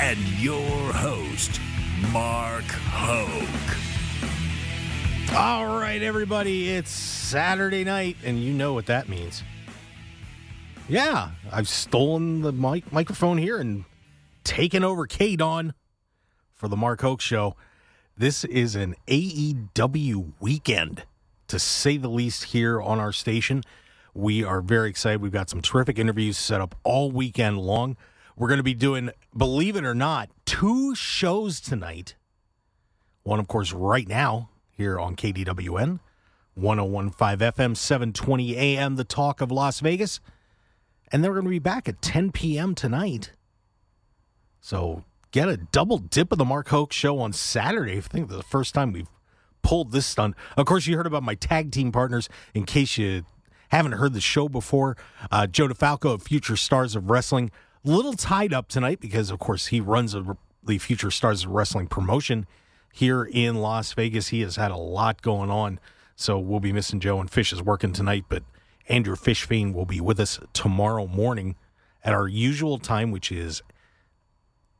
and your host, Mark Hoke. All right, everybody, it's Saturday night, and you know what that means. Yeah, I've stolen the mic- microphone here and taken over K Dawn for the Mark Hoke Show. This is an AEW weekend, to say the least, here on our station. We are very excited. We've got some terrific interviews set up all weekend long. We're going to be doing, believe it or not, two shows tonight. One, of course, right now here on KDWN, 1015 FM, 720 AM, the talk of Las Vegas. And they're going to be back at 10 p.m. tonight. So get a double dip of the Mark Hoke show on Saturday. I think the first time we've pulled this stunt. Of course, you heard about my tag team partners in case you haven't heard the show before. Uh, Joe DeFalco of Future Stars of Wrestling. Little tied up tonight because, of course, he runs a, the Future Stars Wrestling promotion here in Las Vegas. He has had a lot going on. So we'll be missing Joe, and Fish is working tonight, but Andrew Fishfane will be with us tomorrow morning at our usual time, which is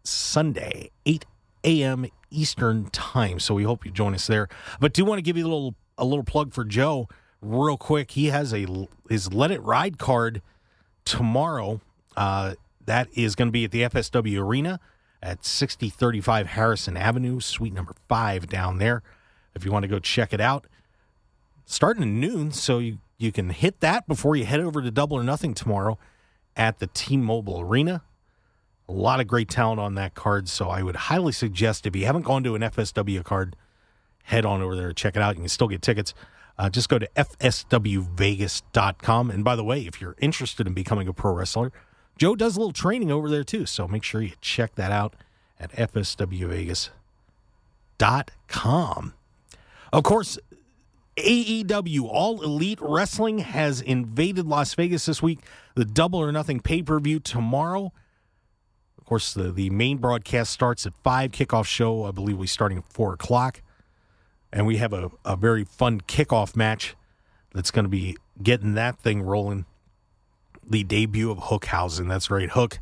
Sunday, 8 a.m. Eastern time. So we hope you join us there. But do want to give you a little a little plug for Joe real quick. He has a his Let It Ride card tomorrow. Uh, that is going to be at the FSW Arena at 6035 Harrison Avenue, suite number five down there. If you want to go check it out, starting at noon, so you you can hit that before you head over to Double or Nothing tomorrow at the T-Mobile Arena. A lot of great talent on that card, so I would highly suggest if you haven't gone to an FSW card, head on over there, check it out. You can still get tickets. Uh, just go to fswvegas.com. And by the way, if you're interested in becoming a pro wrestler, Joe does a little training over there too, so make sure you check that out at fswvegas.com. Of course, AEW, All Elite Wrestling, has invaded Las Vegas this week. The Double or Nothing pay per view tomorrow. Of course, the, the main broadcast starts at 5. Kickoff show, I believe, we're starting at 4 o'clock. And we have a, a very fun kickoff match that's going to be getting that thing rolling. The debut of Hookhausen. That's right, Hook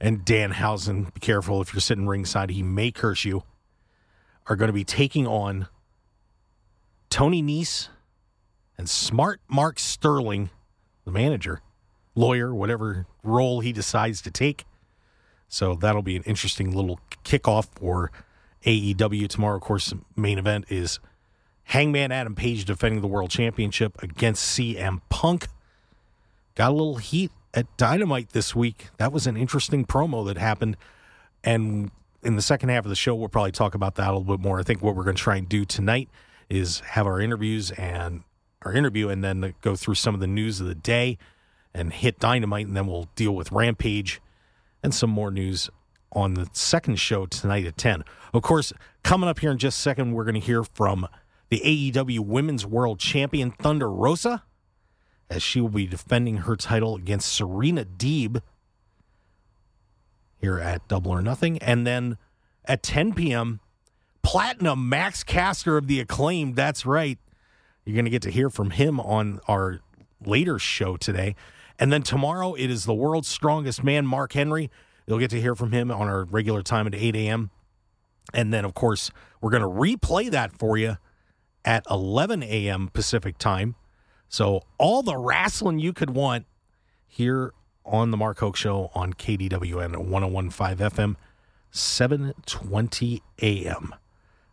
and Danhausen. Be careful if you're sitting ringside, he may curse you. Are going to be taking on Tony Nese and smart Mark Sterling, the manager, lawyer, whatever role he decides to take. So that'll be an interesting little kickoff for AEW tomorrow. Of course, main event is Hangman Adam Page defending the world championship against CM Punk. Got a little heat at Dynamite this week. That was an interesting promo that happened. And in the second half of the show, we'll probably talk about that a little bit more. I think what we're going to try and do tonight is have our interviews and our interview and then go through some of the news of the day and hit Dynamite. And then we'll deal with Rampage and some more news on the second show tonight at 10. Of course, coming up here in just a second, we're going to hear from the AEW Women's World Champion Thunder Rosa as she will be defending her title against Serena Deeb here at Double or Nothing. And then at 10 p.m., Platinum Max Caster of the Acclaimed. That's right. You're going to get to hear from him on our later show today. And then tomorrow, it is the world's strongest man, Mark Henry. You'll get to hear from him on our regular time at 8 a.m. And then, of course, we're going to replay that for you at 11 a.m. Pacific time. So, all the wrestling you could want here on the Mark Hoke Show on KDWN 1015 FM, 720 a.m.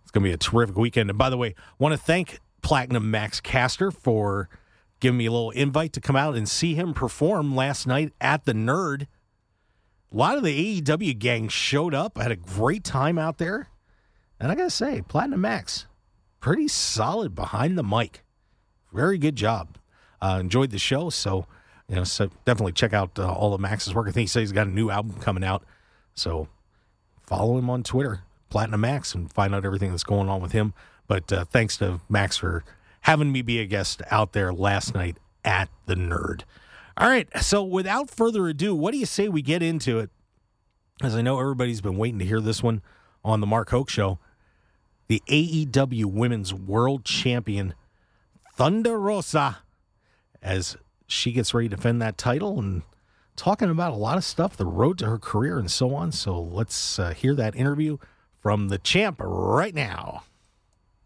It's going to be a terrific weekend. And by the way, want to thank Platinum Max Caster for giving me a little invite to come out and see him perform last night at the Nerd. A lot of the AEW gang showed up. I had a great time out there. And I got to say, Platinum Max, pretty solid behind the mic. Very good job. Uh, enjoyed the show, so you know, so definitely check out uh, all of Max's work. I think he says he's got a new album coming out, so follow him on Twitter, Platinum Max, and find out everything that's going on with him. But uh, thanks to Max for having me be a guest out there last night at the Nerd. All right, so without further ado, what do you say we get into it? As I know everybody's been waiting to hear this one on the Mark Hoke Show. The AEW Women's World Champion, Thunder Rosa, as she gets ready to defend that title and talking about a lot of stuff, the road to her career and so on. So let's uh, hear that interview from the champ right now.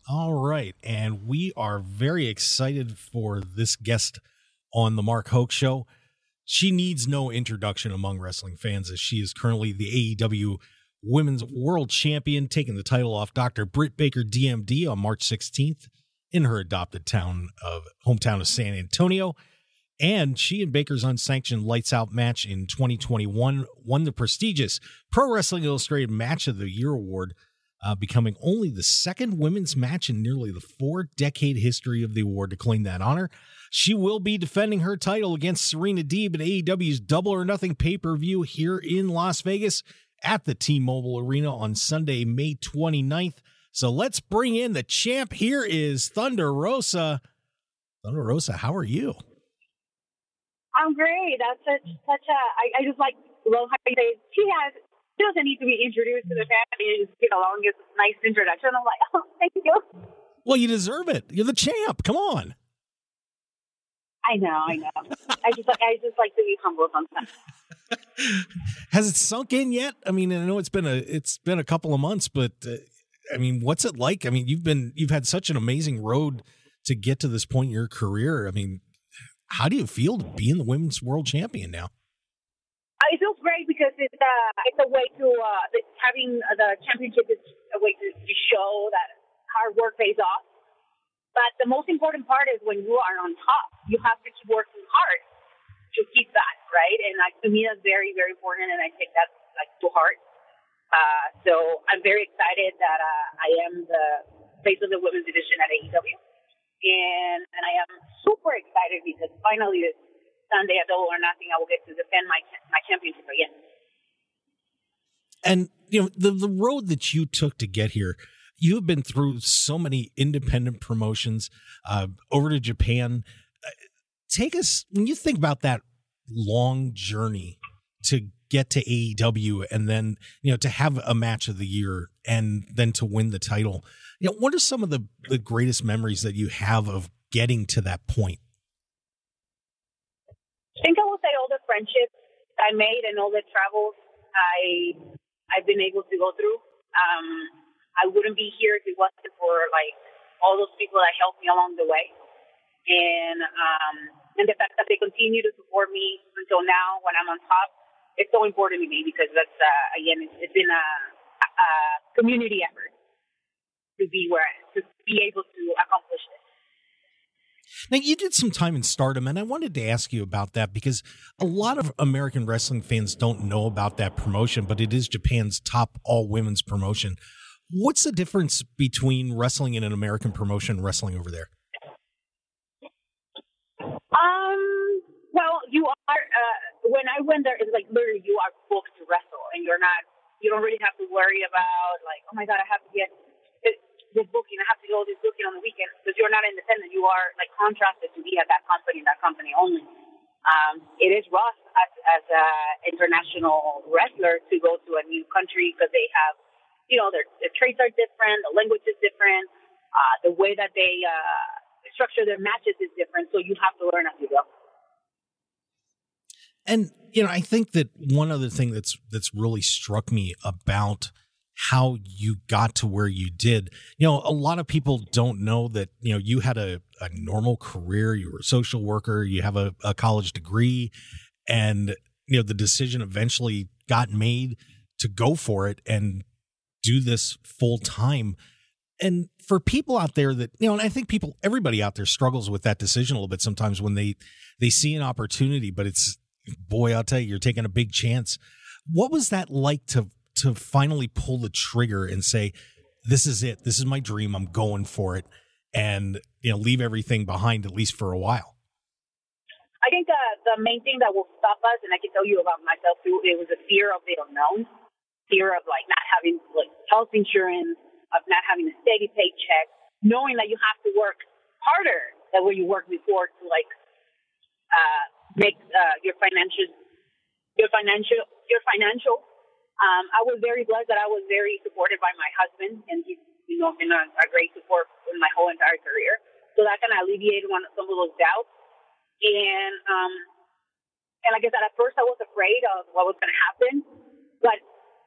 All right. And we are very excited for this guest on the Mark Hoke Show. She needs no introduction among wrestling fans as she is currently the AEW Women's World Champion, taking the title off Dr. Britt Baker DMD on March 16th in her adopted town of hometown of San Antonio. And she and Baker's unsanctioned lights out match in 2021 won the prestigious Pro Wrestling Illustrated Match of the Year award, uh, becoming only the second women's match in nearly the four decade history of the award to claim that honor. She will be defending her title against Serena Deeb at AEW's Double or Nothing pay per view here in Las Vegas at the T Mobile Arena on Sunday, May 29th. So let's bring in the champ. Here is Thunder Rosa. Thunder Rosa, how are you? I'm great. That's such such a. I, I just like love how you say she has. She doesn't need to be introduced to the family. Just get along, get a nice introduction. I'm like, oh, thank you. Well, you deserve it. You're the champ. Come on. I know, I know. I just like I just like to be humble sometimes. Has it sunk in yet? I mean, I know it's been a it's been a couple of months, but uh, I mean, what's it like? I mean, you've been you've had such an amazing road to get to this point in your career. I mean, how do you feel to be in the women's world champion now? Uh, it feels great because it's uh it's a way to uh having the championship is a way to, to show that hard work pays off but the most important part is when you are on top, you have to keep working hard to keep that, right? And like, to me, that's very, very important, and I take that like to heart. Uh, so I'm very excited that uh, I am the face of the women's division at AEW, and and I am super excited because finally this Sunday at Double or Nothing, I will get to defend my my championship again. And you know the the road that you took to get here you have been through so many independent promotions uh, over to Japan. Uh, take us when you think about that long journey to get to AEW and then you know to have a match of the year and then to win the title. You know, what are some of the the greatest memories that you have of getting to that point? I think I will say all the friendships I made and all the travels I I've been able to go through. Um, I wouldn't be here if it wasn't for like all those people that helped me along the way, and um, and the fact that they continue to support me until now when I'm on top, it's so important to me because that's uh, again it's, it's been a, a community effort to be where to be able to accomplish this. Now, you did some time in stardom, and I wanted to ask you about that because a lot of American wrestling fans don't know about that promotion, but it is Japan's top all women's promotion. What's the difference between wrestling in an American promotion and wrestling over there? Um. Well, you are. Uh, when I went there, it's like literally you are booked to wrestle, and you're not. You don't really have to worry about like, oh my god, I have to get this booking. I have to go this booking on the weekend because you're not independent. You are like contracted to be at that company, that company only. Um, it is rough as as a international wrestler to go to a new country because they have you know, their, their traits are different, the language is different, uh, the way that they uh, structure their matches is different. So you have to learn as you go. And you know, I think that one other thing that's that's really struck me about how you got to where you did. You know, a lot of people don't know that, you know, you had a, a normal career, you were a social worker, you have a, a college degree, and you know, the decision eventually got made to go for it and do this full time. And for people out there that, you know, and I think people, everybody out there struggles with that decision a little bit sometimes when they, they see an opportunity, but it's, boy, I'll tell you, you're taking a big chance. What was that like to, to finally pull the trigger and say, this is it. This is my dream. I'm going for it. and you know leave everything behind at least for a while? I think the the main thing that will stop us, and I can tell you about myself too, it was a fear of the unknown, fear of like not having like health insurance, of not having a steady paycheck, knowing that you have to work harder than what you worked before to like uh, make uh, your financial your financial your financial. Um, I was very blessed that I was very supported by my husband, and he's you know been a, a great support in my whole entire career. So that kind of alleviated one some of those doubts. And um, and like I said, at first I was afraid of what was going to happen, but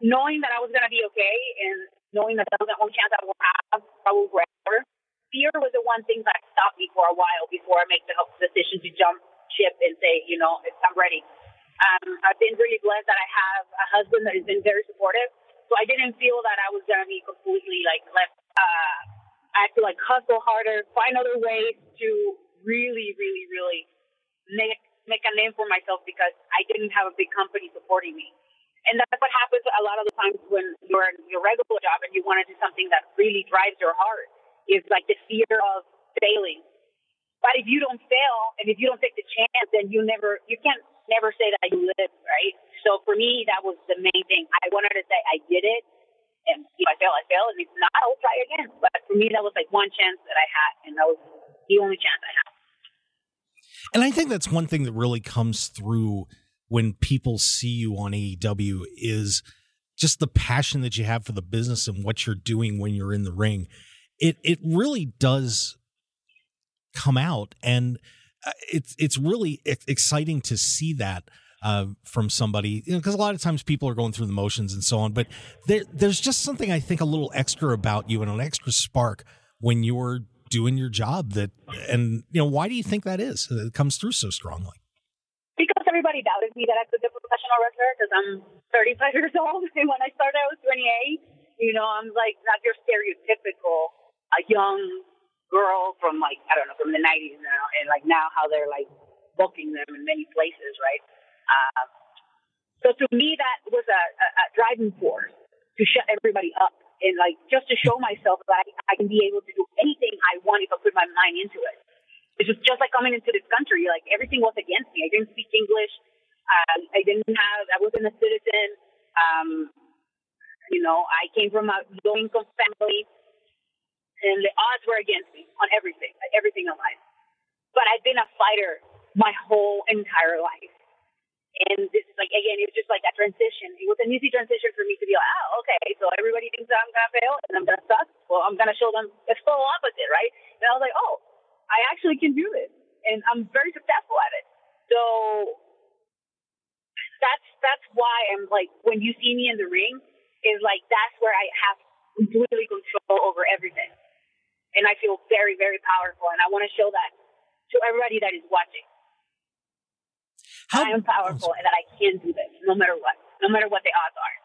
knowing that I was going to be okay and knowing that that was the only chance I would have probably forever, fear was the one thing that stopped me for a while before I make the decision to jump ship and say, you know, I'm ready. Um, I've been really blessed that I have a husband that has been very supportive. So I didn't feel that I was going to be completely like left. Uh, I had to like hustle harder, find other ways to really, really, really make make a name for myself because I didn't have a big company supporting me. And that's what happens a lot of the times when you're in your regular job and you want to do something that really drives your heart. Is like the fear of failing. But if you don't fail and if you don't take the chance, then you never you can't never say that you live, right? So for me, that was the main thing. I wanted to say I did it, and if I fail, I fail, and if not, I'll try again. But for me, that was like one chance that I had, and that was the only chance I had. And I think that's one thing that really comes through when people see you on AEW is just the passion that you have for the business and what you're doing when you're in the ring. It it really does come out, and uh, it's it's really exciting to see that. Uh, from somebody, because you know, a lot of times people are going through the motions and so on, but there, there's just something I think a little extra about you and an extra spark when you're doing your job that and you know why do you think that is? It comes through so strongly. Because everybody doubted me that I could be a professional wrestler because I'm 35 years old and when I started I was 28 you know I'm like not your stereotypical a young girl from like I don't know from the 90s now and like now how they're like booking them in many places right um, so to me that was a, a, a driving force to shut everybody up and like just to show myself that I, I can be able to do anything I want if I put my mind into it. It's just, just like coming into this country, like everything was against me. I didn't speak English. Um, I didn't have, I wasn't a citizen. Um, you know, I came from a low income family and the odds were against me on everything, everything in life. But I've been a fighter my whole entire life. And this is like again, it was just like that transition. It was an easy transition for me to be like, oh, okay, so everybody thinks I'm gonna fail and I'm gonna suck. Well, I'm gonna show them the full opposite, right? And I was like, oh, I actually can do this, and I'm very successful at it. So that's that's why I'm like, when you see me in the ring, is like that's where I have completely control over everything, and I feel very very powerful, and I want to show that to everybody that is watching. How, I am powerful and that I can do this no matter what, no matter what the odds are.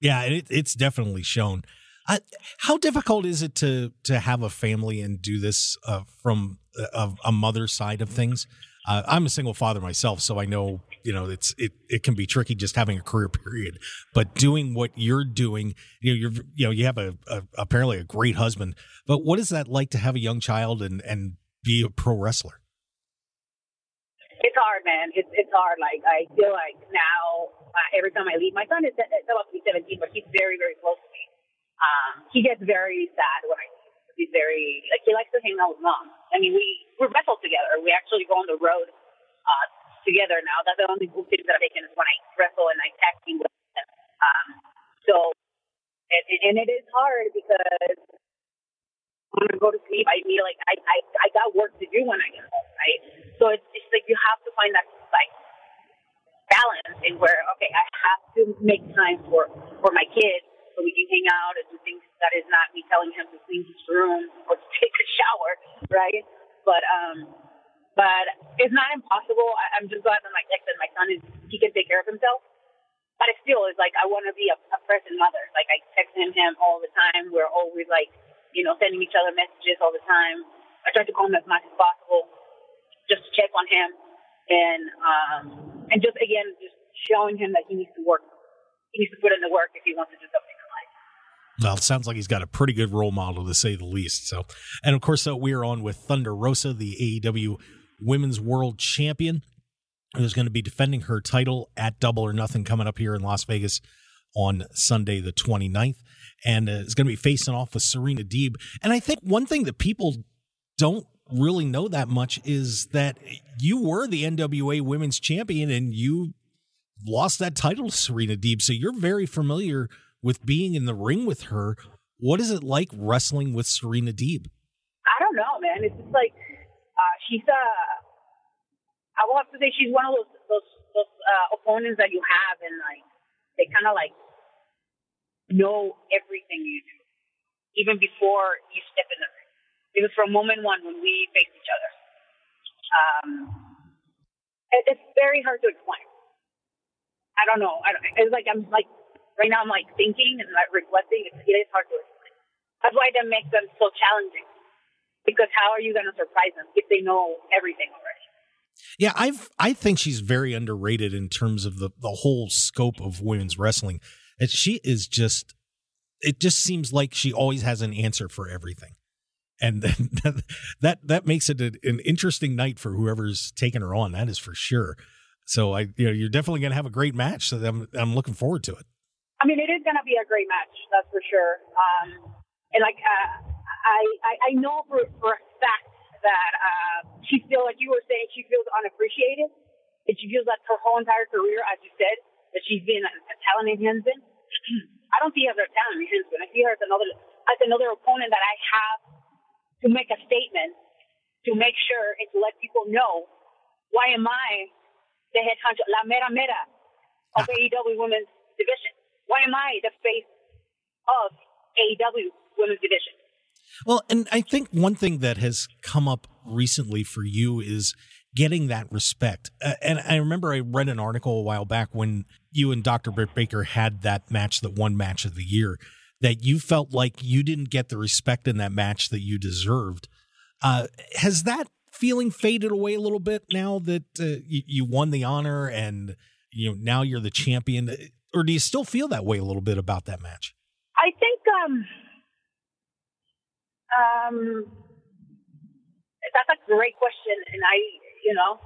Yeah, it, it's definitely shown. Uh, how difficult is it to to have a family and do this uh, from a, a mother's side of things? Uh, I'm a single father myself, so I know you know it's it it can be tricky just having a career period. But doing what you're doing, you know, you're you know you have a, a apparently a great husband. But what is that like to have a young child and and be a pro wrestler? it's hard, man. It's it's hard. Like I feel like now, uh, every time I leave, my son is about to be 17, but he's very very close to me. Um, he gets very sad when I. He's very like he likes to hang out with mom. I mean, we we wrestle together. We actually go on the road uh, together now. That's the only thing that I can is when I wrestle and I tag team with him. Um, so, and, and it is hard because when I go to sleep, I feel like I, I I got work to do when I get home, right? So it's, it's like you have to find that like balance in where okay, I have to make time for for my kids so we can hang out and do things that is not me telling him to clean his room or to take a shower, right? But um, but it's not impossible. I, I'm just glad that like, like I said, my son is he can take care of himself. But it still is like I want to be a, a present mother. Like I text him him all the time. We're always like you know sending each other messages all the time. I try to call him as much as possible just to check on him and um, and just again just showing him that he needs to work. He needs to put in the work if he wants to do something. Well, it sounds like he's got a pretty good role model to say the least. So, and of course, uh, we are on with Thunder Rosa, the AEW Women's World Champion, who's going to be defending her title at Double or Nothing coming up here in Las Vegas on Sunday, the 29th. And uh, is going to be facing off with Serena Deeb. And I think one thing that people don't really know that much is that you were the NWA Women's Champion and you lost that title to Serena Deeb. So you're very familiar with being in the ring with her. What is it like wrestling with Serena Deeb? I don't know, man. It's just like she's a. Uh, I will have to say she's one of those those those uh, opponents that you have, and like they kind of like know everything you do, even before you step in the ring. Was from moment one when we faced each other. Um, it, it's very hard to explain. I don't know. I don't, it's like I'm like right now. I'm like thinking and like reflecting. It, it is hard to explain. That's why that makes them so challenging. Because how are you going to surprise them if they know everything already? Yeah, I've I think she's very underrated in terms of the the whole scope of women's wrestling. And she is just it just seems like she always has an answer for everything. And that that, that makes it an interesting night for whoever's taking her on. That is for sure. So I you know you're definitely going to have a great match. So I'm I'm looking forward to it. I mean, it is going to be a great match. That's for sure. Um, and like uh, I, I I know for for a fact that uh, she feels like you were saying she feels unappreciated, and she feels that her whole entire career, as you said, that she's been a, a talent enhancement. I don't see her as a talent enhancement. I see her as another as another opponent that I have to make a statement, to make sure and to let people know why am I the head honcho, la mera mera of AEW Women's Division? Why am I the face of AEW Women's Division? Well, and I think one thing that has come up recently for you is getting that respect. Uh, and I remember I read an article a while back when you and Dr. Britt Baker had that match, that one match of the year, that you felt like you didn't get the respect in that match that you deserved. Uh, has that feeling faded away a little bit now that uh, you, you won the honor and you know now you're the champion, or do you still feel that way a little bit about that match? I think um, um, that's a great question, and I, you know,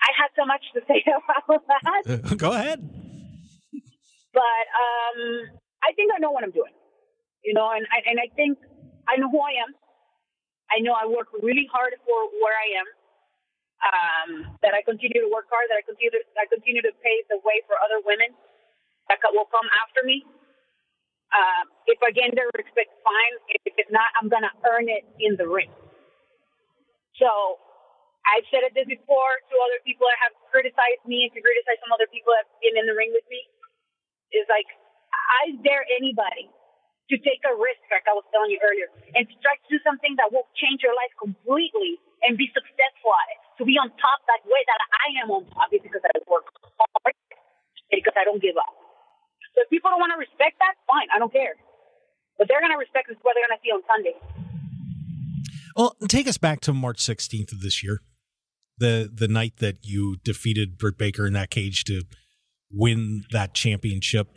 I had so much to say about that. Go ahead. But um, I think I know what I'm doing, you know, and I, and I think I know who I am. I know I work really hard for where I am. Um, that I continue to work hard. That I continue to I continue to pave the way for other women that will come after me. Uh, if I get their respect, fine. If it's not, I'm gonna earn it in the ring. So I've said it this before to other people that have criticized me and to criticize some other people that have been in the ring with me. Is like I dare anybody to take a risk, like I was telling you earlier, and to try to do something that will change your life completely and be successful at it. To be on top that way that I am on top is because I work hard, because I don't give up. So if people don't want to respect that, fine, I don't care. But they're going to respect this what they're going to see on Sunday. Well, take us back to March 16th of this year, the the night that you defeated Britt Baker in that cage to win that championship.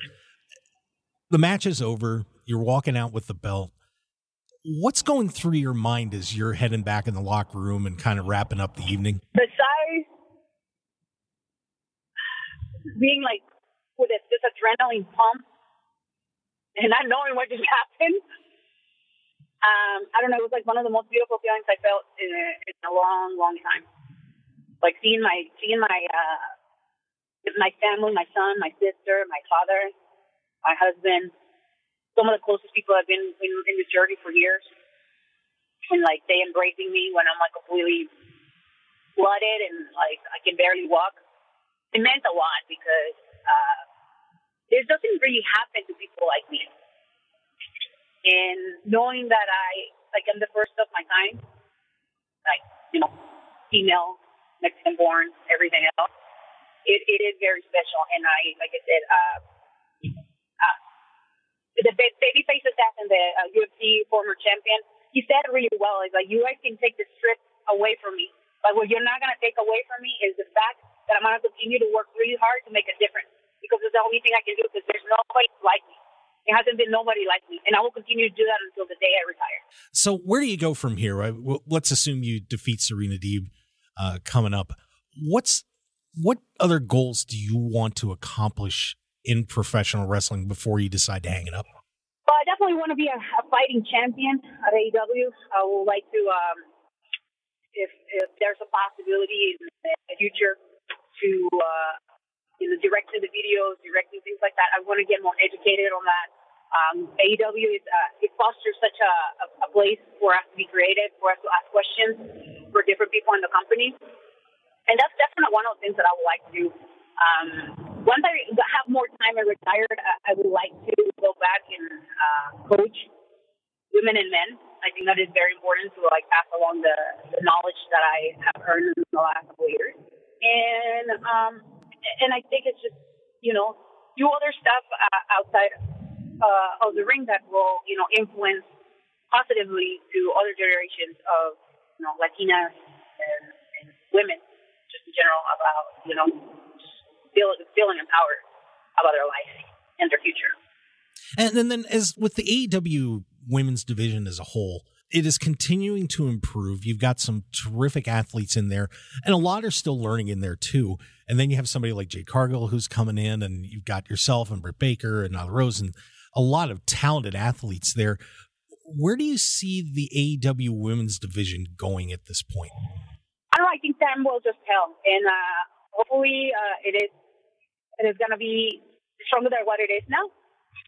The match is over. You're walking out with the belt. What's going through your mind as you're heading back in the locker room and kind of wrapping up the evening? Besides being like with this, this adrenaline pump and not knowing what just happened. Um, I don't know. It was like one of the most beautiful feelings I felt in a, in a long, long time. Like seeing my seeing my uh, my family, my son, my sister, my father, my husband, some of the closest people I've been in, in this journey for years, and like they embracing me when I'm like completely flooded and like I can barely walk. It meant a lot because uh, this doesn't really happen to people like me. And knowing that I, like, I'm the first of my kind, like, you know, female, Mexican born, everything else, it, it is very special. And I, like I said, uh, uh, the babyface assassin, the uh, UFC former champion, he said really well, he's like, you guys can take the strip away from me. But what you're not going to take away from me is the fact that I'm going to continue to work really hard to make a difference because it's the only thing I can do because there's nobody like me. It hasn't been nobody like me, and I will continue to do that until the day I retire. So where do you go from here? Right? Let's assume you defeat Serena Deeb uh, coming up. What's what other goals do you want to accomplish in professional wrestling before you decide to hang it up? Well, I definitely want to be a, a fighting champion at AEW. I would like to, um, if if there's a possibility in the future to uh, you know direct to the videos, directing things like that, I want to get more educated on that. Um, AEW is uh, it fosters such a, a, a place for us to be creative, for us to ask questions for different people in the company, and that's definitely one of the things that I would like to. Um, once I have more time and retired, I, I would like to go back and uh, coach women and men. I think that is very important to like pass along the, the knowledge that I have earned in the last couple of years. And um, and I think it's just you know do other stuff uh, outside uh, of the ring that will you know influence positively to other generations of you know Latinas and, and women just in general about you know feeling feeling empowered about their life and their future. And, and then, as with the AEW women's division as a whole, it is continuing to improve. You've got some terrific athletes in there, and a lot are still learning in there too. And then you have somebody like Jade Cargill who's coming in, and you've got yourself and Britt Baker and Nyla Rose, and a lot of talented athletes there. Where do you see the AEW women's division going at this point? I don't know. I think time will just tell, and uh, hopefully, uh, it is it is going to be stronger than what it is now,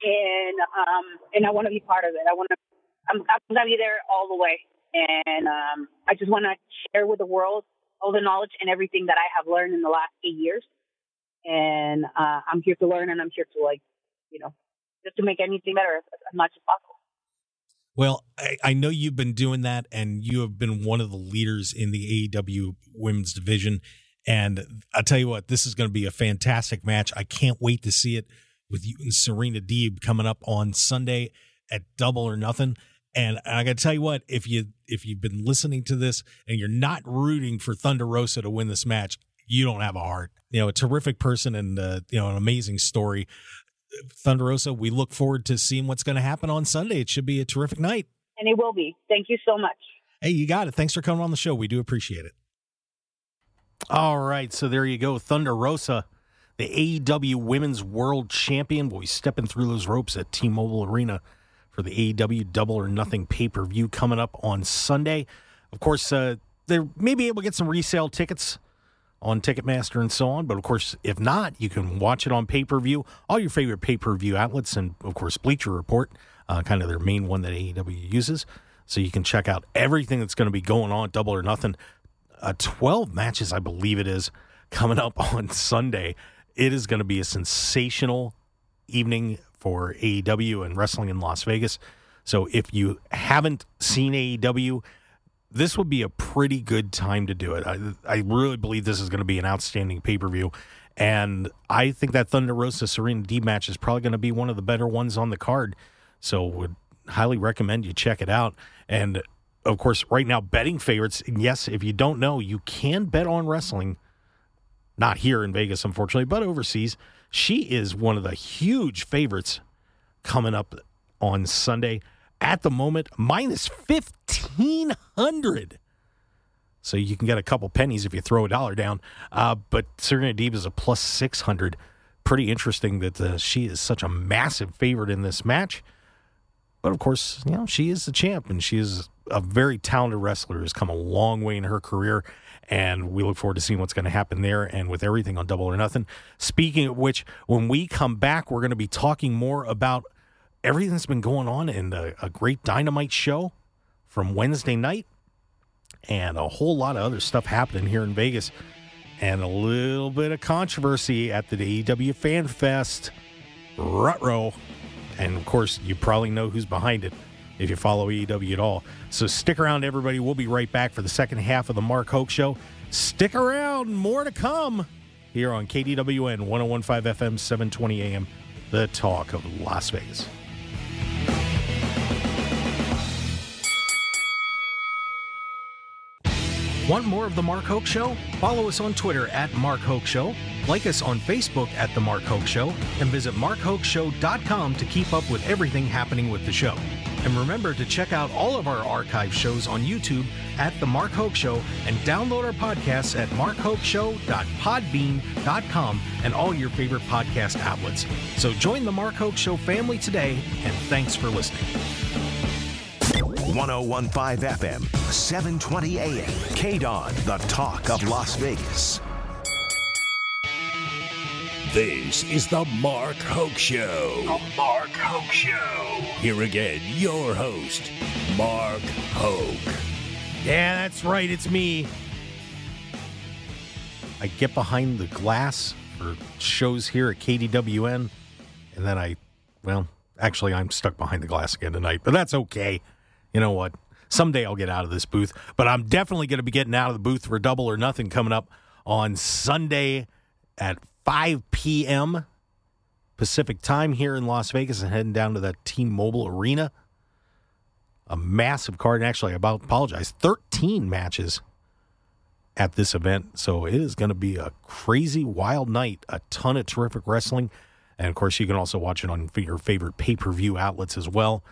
and um, and I want to be part of it. I want to. I'm, I'm going to be there all the way, and um, I just want to share with the world all the knowledge and everything that I have learned in the last eight years. And uh, I'm here to learn, and I'm here to like, you know, just to make anything better as, as much as possible. Well, I, I, know you've been doing that, and you have been one of the leaders in the AEW women's division. And I tell you what, this is going to be a fantastic match. I can't wait to see it with you and Serena Deeb coming up on Sunday at Double or Nothing. And I got to tell you what, if you if you've been listening to this and you're not rooting for Thunder Rosa to win this match, you don't have a heart. You know, a terrific person and uh, you know an amazing story. Thunder Rosa, we look forward to seeing what's going to happen on Sunday. It should be a terrific night. And it will be. Thank you so much. Hey, you got it. Thanks for coming on the show. We do appreciate it. All right, so there you go. Thunder Rosa, the AEW Women's World Champion. We'll be stepping through those ropes at T Mobile Arena for the AEW Double or Nothing pay per view coming up on Sunday. Of course, uh, they may be able to get some resale tickets on Ticketmaster and so on. But of course, if not, you can watch it on pay per view. All your favorite pay per view outlets, and of course, Bleacher Report, uh, kind of their main one that AEW uses. So you can check out everything that's going to be going on, Double or Nothing uh, 12 matches, I believe it is, coming up on Sunday. It is going to be a sensational evening for AEW and wrestling in Las Vegas. So if you haven't seen AEW, this would be a pretty good time to do it. I, I really believe this is going to be an outstanding pay per view. And I think that Thunder Rosa Serena Deeb match is probably going to be one of the better ones on the card. So would highly recommend you check it out. And of course, right now, betting favorites. Yes, if you don't know, you can bet on wrestling. Not here in Vegas, unfortunately, but overseas. She is one of the huge favorites coming up on Sunday. At the moment, minus 1500 So you can get a couple pennies if you throw a dollar down. Uh, but Serena Deeb is a plus 600 Pretty interesting that uh, she is such a massive favorite in this match. But of course, you know, she is the champ and she is a very talented wrestler has come a long way in her career, and we look forward to seeing what's going to happen there and with everything on Double or Nothing. Speaking of which, when we come back, we're going to be talking more about everything that's been going on in a, a great Dynamite show from Wednesday night, and a whole lot of other stuff happening here in Vegas, and a little bit of controversy at the AEW Fan Fest. Rutro. And of course, you probably know who's behind it if you follow AEW at all. So stick around, everybody. We'll be right back for the second half of the Mark Hoke Show. Stick around, more to come here on KDWN 1015 FM, 720 AM, the talk of Las Vegas. Want more of the Mark Hoke Show? Follow us on Twitter at Mark Hoke Show Like us on Facebook at The Mark Hoke Show and visit markhokeshow.com to keep up with everything happening with the show. And remember to check out all of our archive shows on YouTube at The Mark Hoke Show and download our podcasts at markhokeshow.podbean.com and all your favorite podcast outlets. So join the Mark Hoke Show family today, and thanks for listening. 1015 FM, 720 AM. KDWN, the talk of Las Vegas. This is the Mark Hoke Show. The Mark Hoke Show. Here again, your host, Mark Hoke. Yeah, that's right. It's me. I get behind the glass for shows here at KDWN, and then I, well, actually, I'm stuck behind the glass again tonight, but that's okay. You know what? Someday I'll get out of this booth, but I'm definitely going to be getting out of the booth for Double or Nothing coming up on Sunday at 5 p.m. Pacific time here in Las Vegas and heading down to that T-Mobile Arena. A massive card, and actually, I about apologize, 13 matches at this event. So it is going to be a crazy, wild night. A ton of terrific wrestling. And of course, you can also watch it on your favorite pay per view outlets as well.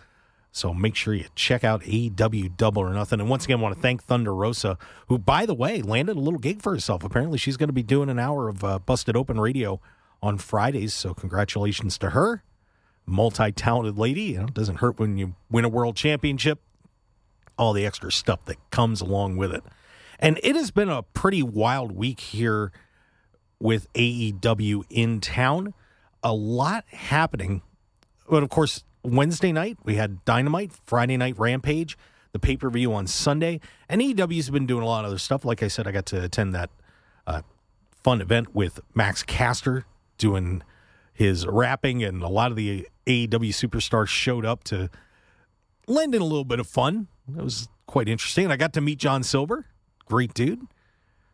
So make sure you check out AEW Double or Nothing. And once again, I want to thank Thunder Rosa, who, by the way, landed a little gig for herself. Apparently, she's going to be doing an hour of uh, Busted Open Radio on Fridays. So congratulations to her. Multi talented lady. You know, it doesn't hurt when you win a world championship. All the extra stuff that comes along with it. And it has been a pretty wild week here with AEW in town. A lot happening. But of course, Wednesday night, we had Dynamite, Friday night Rampage, the pay per view on Sunday. And AEW's been doing a lot of other stuff. Like I said, I got to attend that uh, fun event with Max Caster doing his rapping, and a lot of the AEW superstars showed up to lend in a little bit of fun. It was quite interesting. I got to meet John Silver, great dude.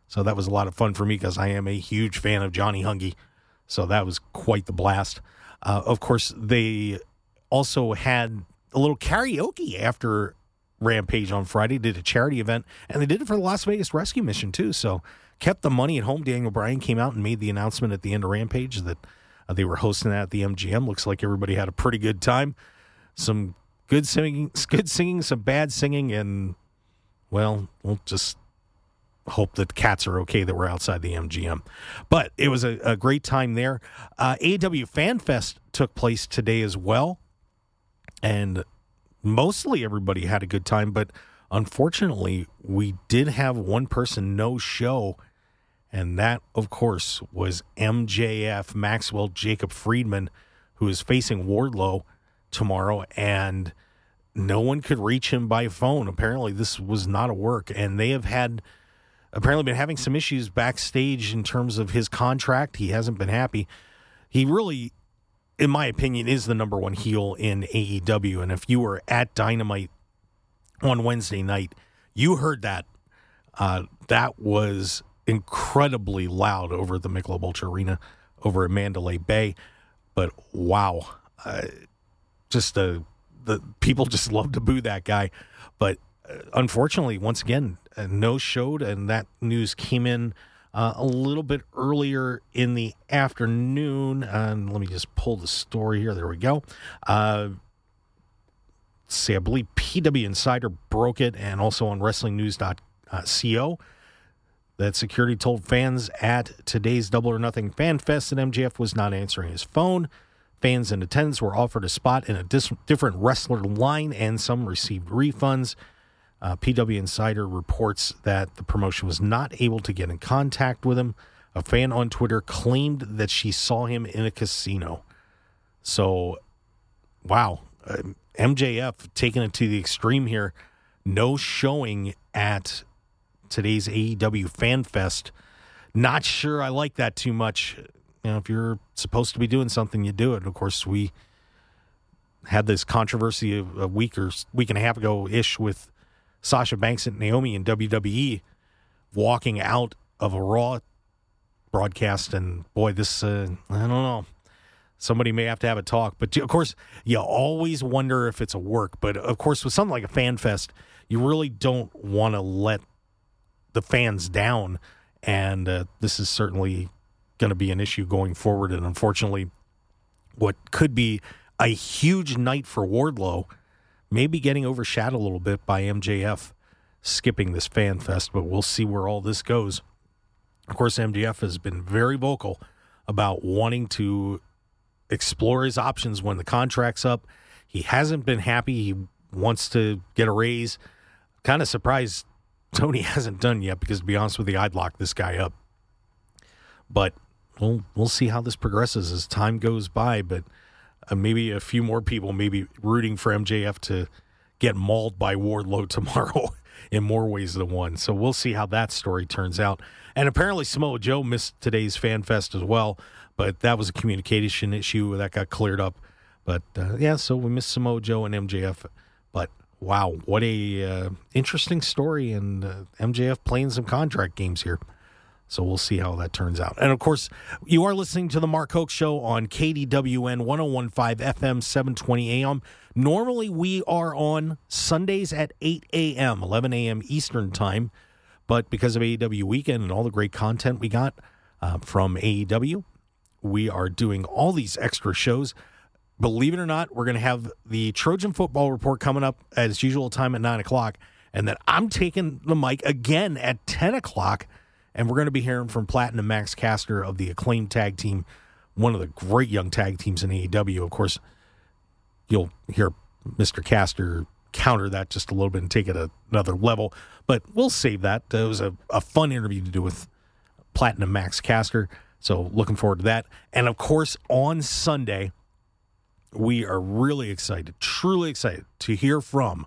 So that was a lot of fun for me because I am a huge fan of Johnny Hungee. So that was quite the blast. Uh, of course, they also had a little karaoke after Rampage on Friday, did a charity event, and they did it for the Las Vegas Rescue Mission too. So kept the money at home. Daniel Bryan came out and made the announcement at the end of Rampage that uh, they were hosting that at the MGM. Looks like everybody had a pretty good time. Some good singing, good singing, some bad singing, and well, we'll just hope that cats are okay that we're outside the MGM. But it was a, a great time there. Uh, AW Fan Fest took place today as well and mostly everybody had a good time. But unfortunately, we did have one person no show, and that, of course, was MJF Maxwell Jacob Friedman, who is facing Wardlow tomorrow, and no one could reach him by phone. Apparently, this was not a work, and they have had apparently been having some issues backstage in terms of his contract. He hasn't been happy. He really in my opinion, is the number one heel in AEW. And if you were at Dynamite on Wednesday night, you heard that. Uh, that was incredibly loud over the Michelob Ultra Arena over at Mandalay Bay. But wow, uh, just the the people just love to boo that guy. But uh, unfortunately, once again, uh, no showed, and that news came in uh, a little bit earlier in the afternoon. And let me just pull the story here. There we go. Uh, see, I believe PW Insider broke it, and also on WrestlingNews.co that security told fans at today's Double or Nothing Fan Fest that MJF was not answering his phone. Fans in attendance were offered a spot in a dis- different wrestler line, and some received refunds. Uh, PW Insider reports that the promotion was not able to get in contact with him. A fan on Twitter claimed that she saw him in a casino. So, wow. Uh, MJF taking it to the extreme here. No showing at today's AEW Fan Fest. Not sure I like that too much. You know, if you're supposed to be doing something, you do it. Of course, we had this controversy a week or week and a half ago ish with Sasha Banks and Naomi in WWE walking out of a Raw broadcast. And boy, this, uh, I don't know. Somebody may have to have a talk. But of course, you always wonder if it's a work. But of course, with something like a fan fest, you really don't want to let the fans down. And uh, this is certainly going to be an issue going forward. And unfortunately, what could be a huge night for Wardlow may be getting overshadowed a little bit by MJF skipping this fan fest, but we'll see where all this goes. Of course, MJF has been very vocal about wanting to explore his options when the contract's up. He hasn't been happy. He wants to get a raise. Kind of surprised Tony hasn't done yet because, to be honest with you, I'd lock this guy up. But we'll we'll see how this progresses as time goes by. But uh, maybe a few more people maybe rooting for MJF to get mauled by Wardlow tomorrow in more ways than one. So we'll see how that story turns out. And apparently Samoa Joe missed today's Fan Fest as well, but that was a communication issue that got cleared up. But uh, yeah, so we missed Samoa Joe and MJF. But wow, what a uh, interesting story, and uh, MJF playing some contract games here. So we'll see how that turns out. And of course, you are listening to the Mark Hoke Show on KDWN 1015 FM 720 AM. Normally, we are on Sundays at 8 a.m., 11 a.m. Eastern Time. But because of AEW weekend and all the great content we got uh, from AEW, we are doing all these extra shows. Believe it or not, we're going to have the Trojan football report coming up as usual time at 9 o'clock. And then I'm taking the mic again at 10 o'clock and we're going to be hearing from Platinum Max Caster of the acclaimed tag team, one of the great young tag teams in AEW. Of course, you'll hear Mr. Caster counter that just a little bit and take it a, another level, but we'll save that. It was a, a fun interview to do with Platinum Max Caster. So looking forward to that. And of course, on Sunday, we are really excited, truly excited to hear from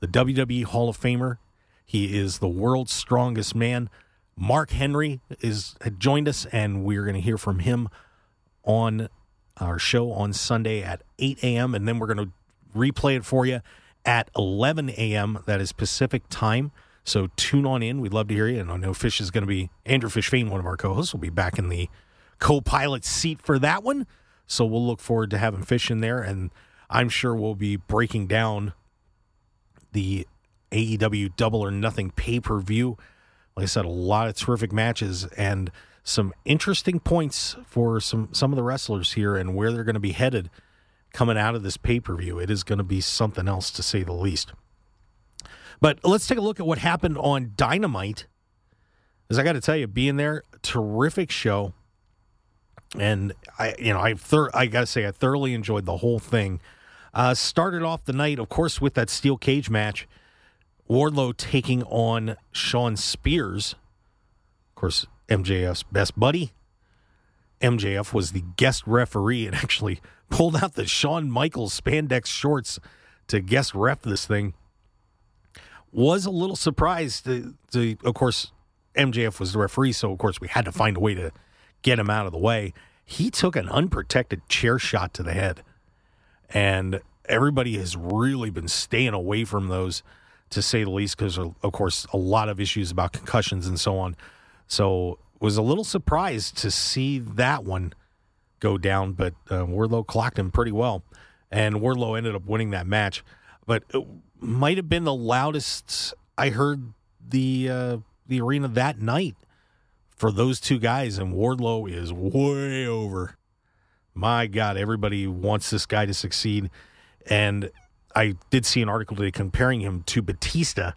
the WWE Hall of Famer he is the world's strongest man. Mark Henry is had joined us, and we're going to hear from him on our show on Sunday at 8 a.m. And then we're going to replay it for you at 11 a.m. That is Pacific time. So tune on in. We'd love to hear you. And I know Fish is going to be Andrew Fish Fane, one of our co-hosts, will be back in the co-pilot seat for that one. So we'll look forward to having Fish in there, and I'm sure we'll be breaking down the AEW Double or Nothing pay per view. Like I said, a lot of terrific matches and some interesting points for some some of the wrestlers here and where they're going to be headed coming out of this pay per view. It is going to be something else to say the least. But let's take a look at what happened on Dynamite. As I got to tell you, being there, terrific show, and I, you know, I thir- I got to say, I thoroughly enjoyed the whole thing. Uh, started off the night, of course, with that steel cage match Wardlow taking on Shawn Spears. Of course, MJF's best buddy. MJF was the guest referee and actually pulled out the Shawn Michaels spandex shorts to guest ref this thing. Was a little surprised. To, to, of course, MJF was the referee, so of course we had to find a way to get him out of the way. He took an unprotected chair shot to the head, and everybody has really been staying away from those to say the least, because of course a lot of issues about concussions and so on. So was a little surprised to see that one go down, but uh, Wardlow clocked him pretty well, and Wardlow ended up winning that match. But it might have been the loudest I heard the uh, the arena that night for those two guys, and Wardlow is way over. My God, everybody wants this guy to succeed, and I did see an article today comparing him to Batista,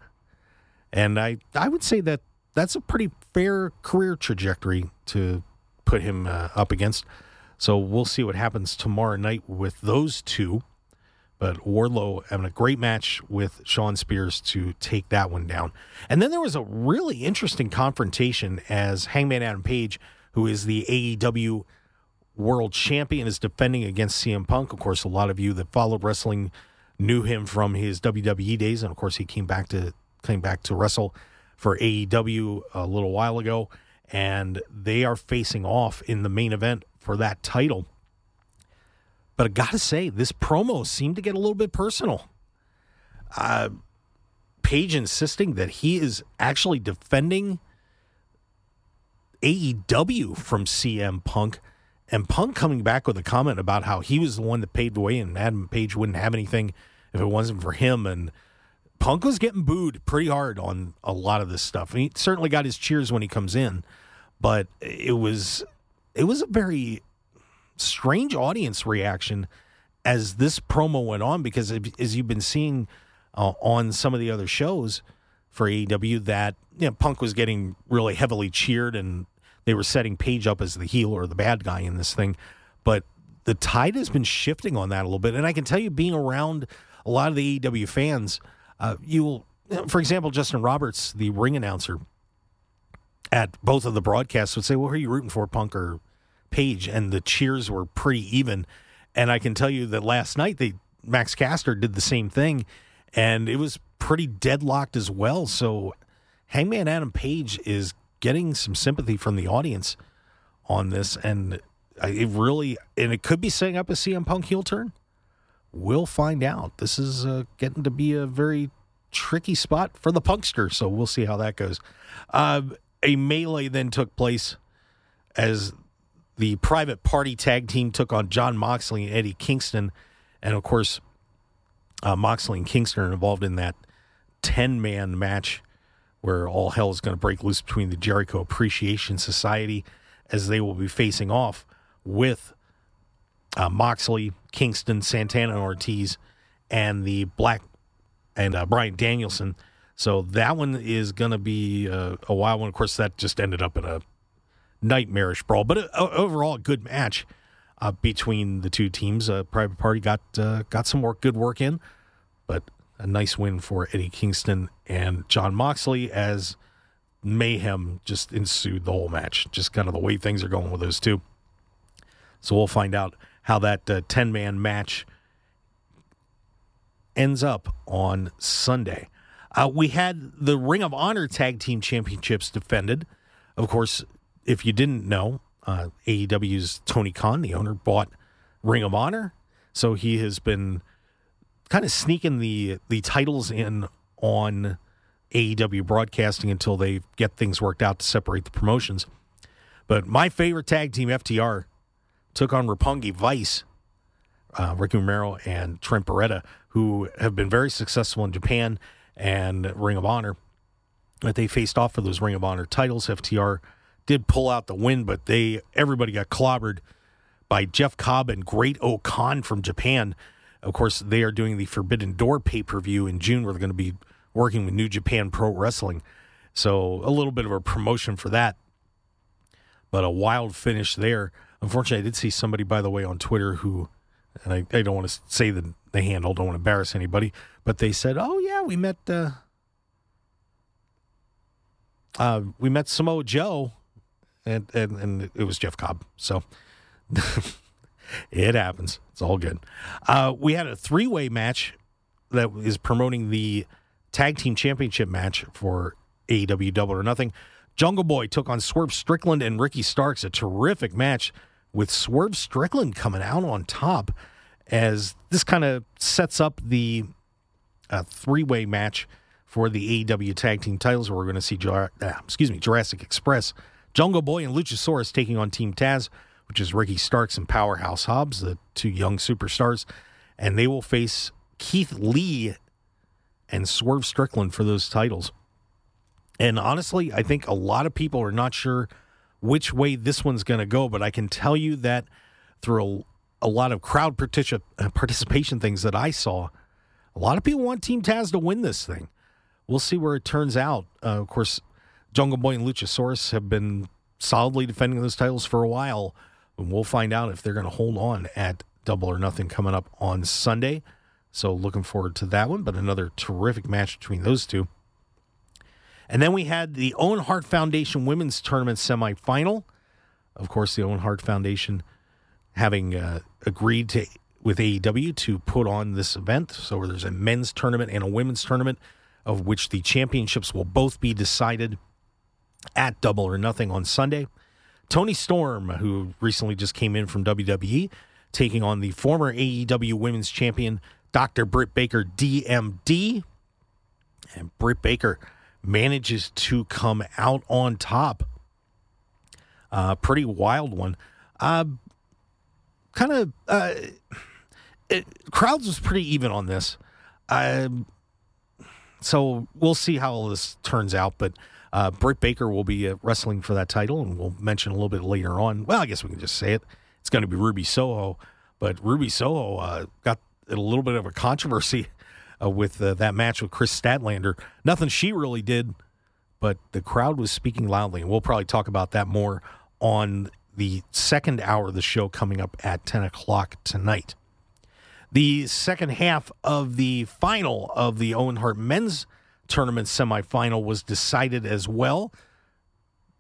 and I I would say that that's a pretty fair career trajectory to put him uh, up against. So we'll see what happens tomorrow night with those two. But Wardlow having a great match with Shawn Spears to take that one down. And then there was a really interesting confrontation as Hangman Adam Page, who is the AEW World Champion, is defending against CM Punk. Of course, a lot of you that followed wrestling knew him from his WWE days, and of course he came back to came back to wrestle for AEW a little while ago, and they are facing off in the main event for that title. But I gotta say, this promo seemed to get a little bit personal. Uh, Page insisting that he is actually defending AEW from CM Punk, and Punk coming back with a comment about how he was the one that paved the way, and Adam Page wouldn't have anything if it wasn't for him. And Punk was getting booed pretty hard on a lot of this stuff. And he certainly got his cheers when he comes in, but it was it was a very strange audience reaction as this promo went on because as you've been seeing uh, on some of the other shows for AEW that you know, Punk was getting really heavily cheered and they were setting Page up as the heel or the bad guy in this thing, but the tide has been shifting on that a little bit. And I can tell you, being around a lot of the AEW fans, uh, you will, for example, Justin Roberts, the ring announcer at both of the broadcasts, would say, "Well, who are you rooting for, Punk or Page?" And the cheers were pretty even. And I can tell you that last night, they Max Caster did the same thing, and it was pretty deadlocked as well. So Hangman Adam Page is getting some sympathy from the audience on this, and it really and it could be setting up a CM Punk heel turn. We'll find out. This is uh, getting to be a very tricky spot for the Punkster, so we'll see how that goes. Uh, a melee then took place as the private party tag team took on Jon Moxley and Eddie Kingston, and of course, uh, Moxley and Kingston are involved in that ten man match where all hell is going to break loose between the Jericho Appreciation Society as they will be facing off with uh, Moxley, Kingston, Santana, and Ortiz, and the Black and uh, Bryan Danielson. So that one is going to be uh, a wild one. Of course, that just ended up in a nightmarish brawl, but uh, overall a good match uh, between the two teams. Uh, Private Party got got some work, good work in, but a nice win for Eddie Kingston and Jon Moxley as mayhem just ensued the whole match. Just kind of the way things are going with those two. So we'll find out how that uh, 10 man match ends up on Sunday. Uh, we had the Ring of Honor Tag Team Championships defended. Of course, if you didn't know, uh, AEW's Tony Khan, the owner, bought Ring of Honor. So he has been kind of sneaking the the titles in on AEW broadcasting until they get things worked out to separate the promotions. But my favorite tag team, FTR, took on Roppongi Vice, uh, Ricky Romero and Trent Beretta, who have been very successful in Japan and Ring of Honor. But they faced off for those Ring of Honor titles. FTR did pull out the win, but they everybody got clobbered by Jeff Cobb and Great-O-Khan from Japan. Of course, they are doing the Forbidden Door pay per view in June, where they're going to be working with New Japan Pro Wrestling. So a little bit of a promotion for that, but a wild finish there. Unfortunately, I did see somebody, by the way, on Twitter who, and I, I don't want to say the, the handle, don't want to embarrass anybody, but they said, "Oh yeah, we met uh, uh, we met Samoa Joe, and, and and it was Jeff Cobb." So it happens. It's all good. Uh, we had a three way match that is promoting the tag team championship match for AEW Double or Nothing. Jungle Boy took on Swerve Strickland and Ricky Starks. A terrific match with Swerve Strickland coming out on top as this kind of sets up the uh, three way match for the AEW tag team titles. Where we're going to see, uh, excuse me, Jurassic Express, Jungle Boy, and Luchasaurus taking on Team Taz, which is Ricky Starks and Powerhouse Hobbs, the two young superstars, and they will face Keith Lee and Swerve Strickland for those titles. And honestly, I think a lot of people are not sure which way this one's going to go, but I can tell you that through a, a lot of crowd particip- participation things that I saw, a lot of people want Team Taz to win this thing. We'll see where it turns out. Uh, of course, Jungle Boy and Luchasaurus have been solidly defending those titles for a while, and we'll find out if they're going to hold on at Double or Nothing coming up on Sunday. So looking forward to that one, but another terrific match between those two. And then we had the Owen Hart Foundation Women's Tournament semifinal. Of course, the Owen Hart Foundation having uh, agreed to with AEW to put on this event. So there's a men's tournament and a women's tournament, of which the championships will both be decided at Double or Nothing on Sunday. Toni Storm, who recently just came in from WWE, taking on the former AEW Women's Champion Dr. Britt Baker, DMD. And Britt Baker manages to come out on top. Uh, pretty wild one. Uh, kind of, uh, crowds was pretty even on this. Uh, so we'll see how this turns out. But Uh, Britt Baker will be uh, wrestling for that title, and we'll mention a little bit later on. Well, I guess we can just say it. It's going to be Ruby Soho, but Ruby Soho uh, got a little bit of a controversy uh, with uh, that match with Kris Statlander. Nothing she really did, but the crowd was speaking loudly, and we'll probably talk about that more on the second hour of the show coming up at 10 o'clock tonight. The second half of the final of the Owen Hart men's tournament semifinal was decided as well.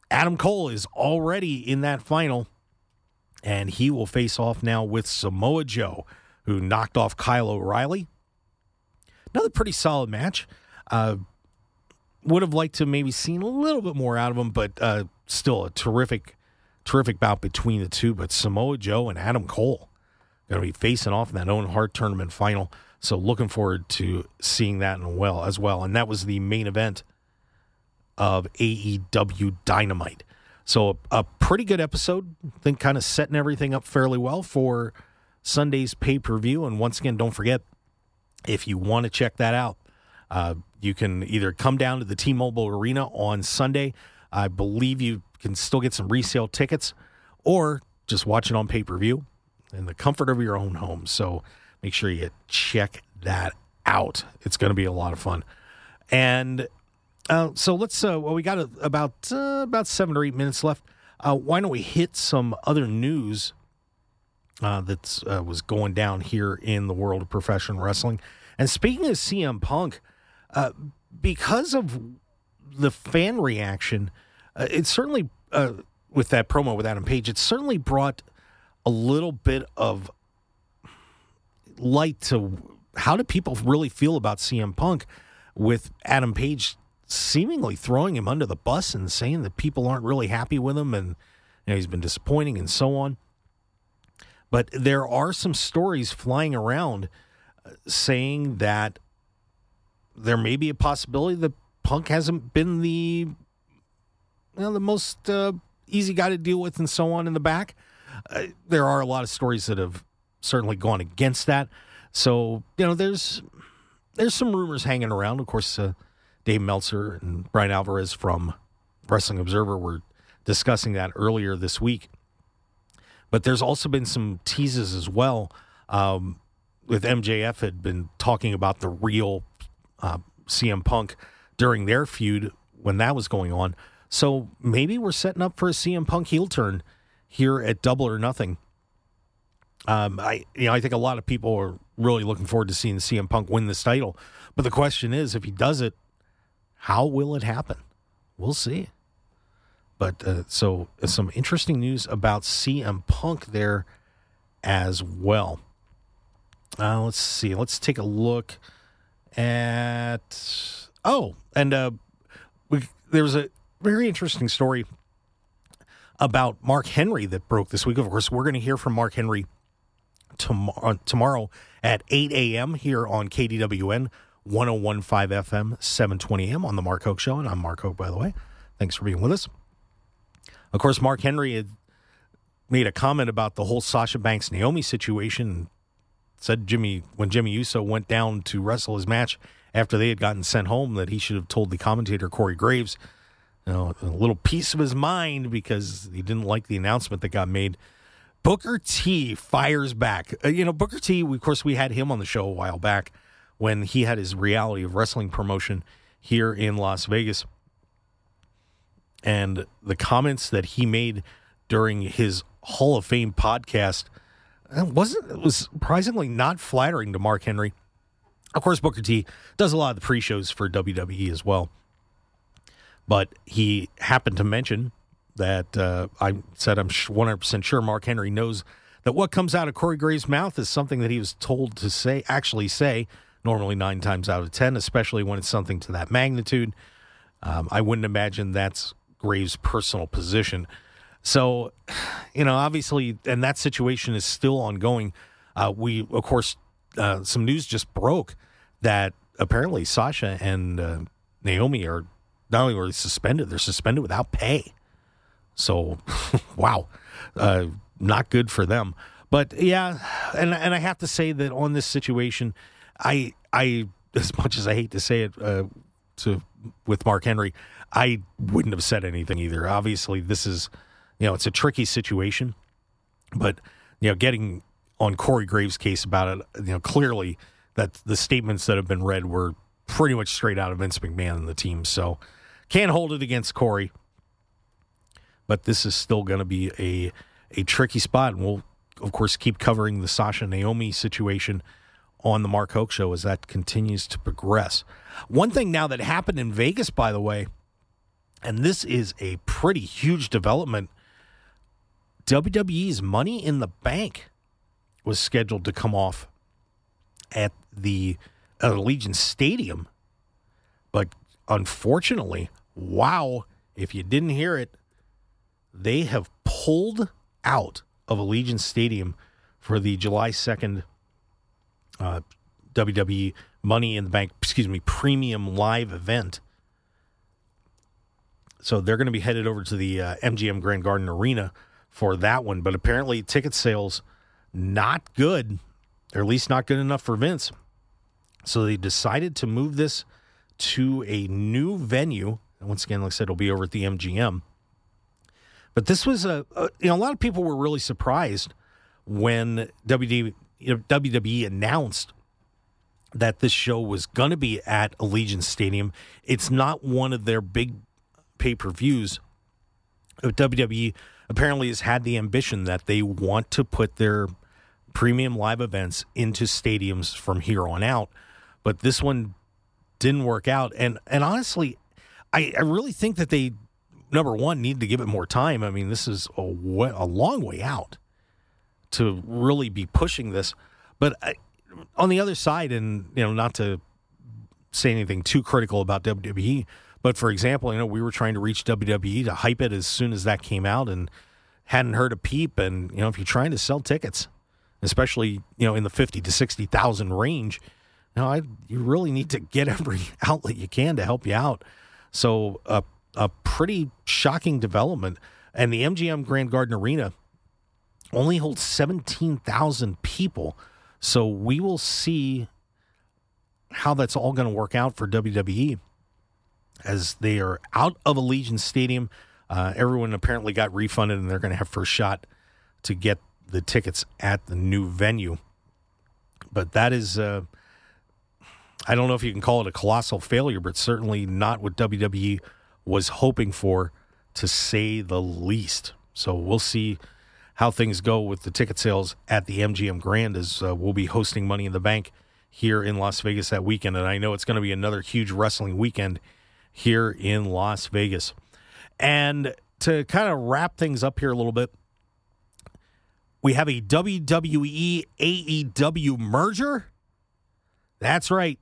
Adam Cole is already in that final, and he will face off now with Samoa Joe, who knocked off Kyle O'Reilly. Another pretty solid match. Uh, would have liked to maybe seen a little bit more out of him, but uh, still a terrific, terrific bout between the two. But Samoa Joe and Adam Cole going to be facing off in that Owen Hart tournament final. So looking forward to seeing that in well as well. And that was the main event of AEW Dynamite. So a, a pretty good episode. I think kind of setting everything up fairly well for Sunday's pay per view. And once again, don't forget if you want to check that out, uh, you can either come down to the T-Mobile Arena on Sunday. I believe you can still get some resale tickets, or just watch it on pay per view in the comfort of your own home. So make sure you check that out. It's going to be a lot of fun. And uh, so let's. Uh, well, we got a, about uh, about seven or eight minutes left. Uh, why don't we hit some other news uh, that uh, was going down here in the world of professional wrestling? And speaking of CM Punk, because of the fan reaction, it certainly with that promo with Adam Page, it certainly brought a little bit of light to how do people really feel about CM Punk with Adam Page seemingly throwing him under the bus and saying that people aren't really happy with him and you know, he's been disappointing and so on. But there are some stories flying around uh, saying that there may be a possibility that Punk hasn't been the you know, the most uh, easy guy to deal with and so on in the back. Uh, there are a lot of stories that have certainly gone against that. So you know, there's there's some rumors hanging around. Of course, uh, Dave Meltzer and Bryan Alvarez from Wrestling Observer were discussing that earlier this week. But there's also been some teases as well. Um, with MJF had been talking about the real uh, CM Punk during their feud when that was going on. So maybe we're setting up for a CM Punk heel turn here at Double or Nothing. Um, I you know I think a lot of people are really looking forward to seeing CM Punk win this title, but the question is if he does it, how will it happen? We'll see. But uh, so uh, some interesting news about CM Punk there as well. Uh, let's see. Let's take a look at. Oh, and uh, we, there was a very interesting story about Mark Henry that broke this week. Of course, we're going to hear from Mark Henry tomorrow, uh, tomorrow at 8 a.m. here on KDWN 1015 FM, 720 AM on The Mark Hoke Show. And I'm Mark Hoke, by the way. Thanks for being with us. Of course, Mark Henry had made a comment about the whole Sasha Banks Naomi situation. Said Jimmy, when Jimmy Uso went down to wrestle his match after they had gotten sent home, that he should have told the commentator, Corey Graves, you know, a little piece of his mind because he didn't like the announcement that got made. Booker T fires back. Uh, you know, Booker T, of course, we had him on the show a while back when he had his reality of wrestling promotion here in Las Vegas. And the comments that he made during his Hall of Fame podcast uh, wasn't it was surprisingly not flattering to Mark Henry. Of course, Booker T does a lot of the pre-shows for WWE as well. But he happened to mention that uh, I said I'm 100% sure Mark Henry knows that what comes out of Corey Graves' mouth is something that he was told to say, actually say, normally nine times out of 10, especially when it's something to that magnitude. Um, I wouldn't imagine that's Graves' personal position. So, you know, obviously, and that situation is still ongoing. Uh, we, of course, uh, some news just broke that apparently Sasha and uh, Naomi are not only were suspended, they're suspended without pay. So, wow, uh, not good for them. But yeah, and and I have to say that on this situation, I I as much as I hate to say it, uh, to with Mark Henry, I wouldn't have said anything either. Obviously, this is you know it's a tricky situation, but you know getting on Corey Graves' case about it, you know clearly that the statements that have been read were pretty much straight out of Vince McMahon and the team. So can't hold it against Corey, but this is still going to be a a tricky spot, and we'll of course keep covering the Sasha Naomi situation on the Mark Hoke show as that continues to progress. One thing now that happened in Vegas, by the way, and this is a pretty huge development. WWE's Money in the Bank was scheduled to come off at the uh, Allegiant Stadium, but unfortunately, wow, if you didn't hear it, they have pulled out of Allegiant Stadium for the July 2nd uh, WWE Money in the Bank, excuse me, premium live event. So they're going to be headed over to the uh, MGM Grand Garden Arena for that one. But apparently, ticket sales not good, or at least not good enough for Vince. So they decided to move this to a new venue. Once again, like I said, it'll be over at the MGM. But this was a, a you know, a lot of people were really surprised when WWE, you know, WWE announced that this show was going to be at Allegiant Stadium. It's not one of their big pay per views. WWE apparently has had the ambition that they want to put their premium live events into stadiums from here on out. But this one didn't work out. And and honestly, I, I really think that they number one need to give it more time. I mean, this is a, way, a long way out to really be pushing this. But I, on the other side, and you know, not to say anything too critical about WWE, but for example, you know, we were trying to reach WWE to hype it as soon as that came out, and hadn't heard a peep. And you know, if you're trying to sell tickets, especially you know in the fifty to sixty thousand range, you know, I, you really need to get every outlet you can to help you out. So a a pretty shocking development, and the MGM Grand Garden Arena only holds seventeen thousand people. So we will see how that's all going to work out for WWE as they are out of Allegiant Stadium. Uh, everyone apparently got refunded, and they're going to have first shot to get the tickets at the new venue. But that is, uh, I don't know if you can call it a colossal failure, but certainly not what WWE was hoping for, to say the least. So we'll see how things go with the ticket sales at the MGM Grand as uh, we'll be hosting Money in the Bank here in Las Vegas that weekend. And I know it's going to be another huge wrestling weekend here in Las Vegas. And to kind of wrap things up here a little bit, we have a WWE AEW merger. That's right.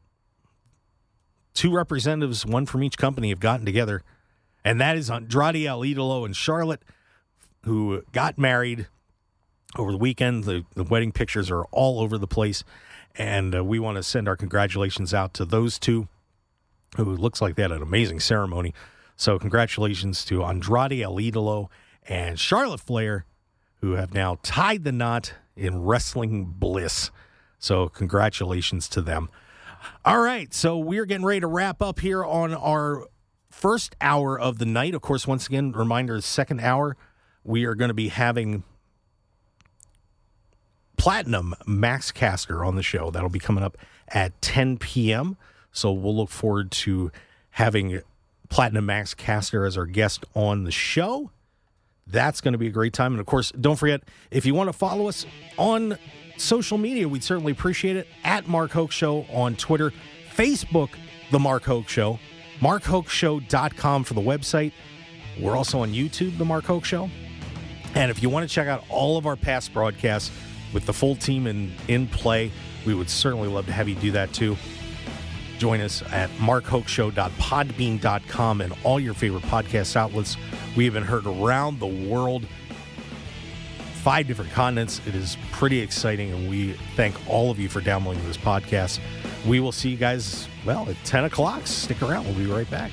Two representatives, one from each company, have gotten together, and that is Andrade El Idolo and Charlotte who got married over the weekend. The, the wedding pictures are all over the place. And uh, we want to send our congratulations out to those two who looks like they had an amazing ceremony. So, congratulations to Andrade El Idolo and Charlotte Flair, who have now tied the knot in wrestling bliss. So, congratulations to them. All right. So, we're getting ready to wrap up here on our first hour of the night. Of course, once again, reminder second hour we are going to be having Platinum Max Caster on the show. That'll be coming up at 10 p.m. So we'll look forward to having Platinum Max Caster as our guest on the show. That's going to be a great time. And of course, don't forget if you want to follow us on social media, we'd certainly appreciate it. At Mark Hoke Show on Twitter, Facebook, The Mark Hoke Show, markhokeshow.com for the website. We're also on YouTube, The Mark Hoke Show. And if you want to check out all of our past broadcasts with the full team in, in play, we would certainly love to have you do that too. Join us at markhokeshow.podbean.com and all your favorite podcast outlets. We have been heard around the world, five different continents. It is pretty exciting, and we thank all of you for downloading this podcast. We will see you guys, well, at 10 o'clock. Stick around. We'll be right back.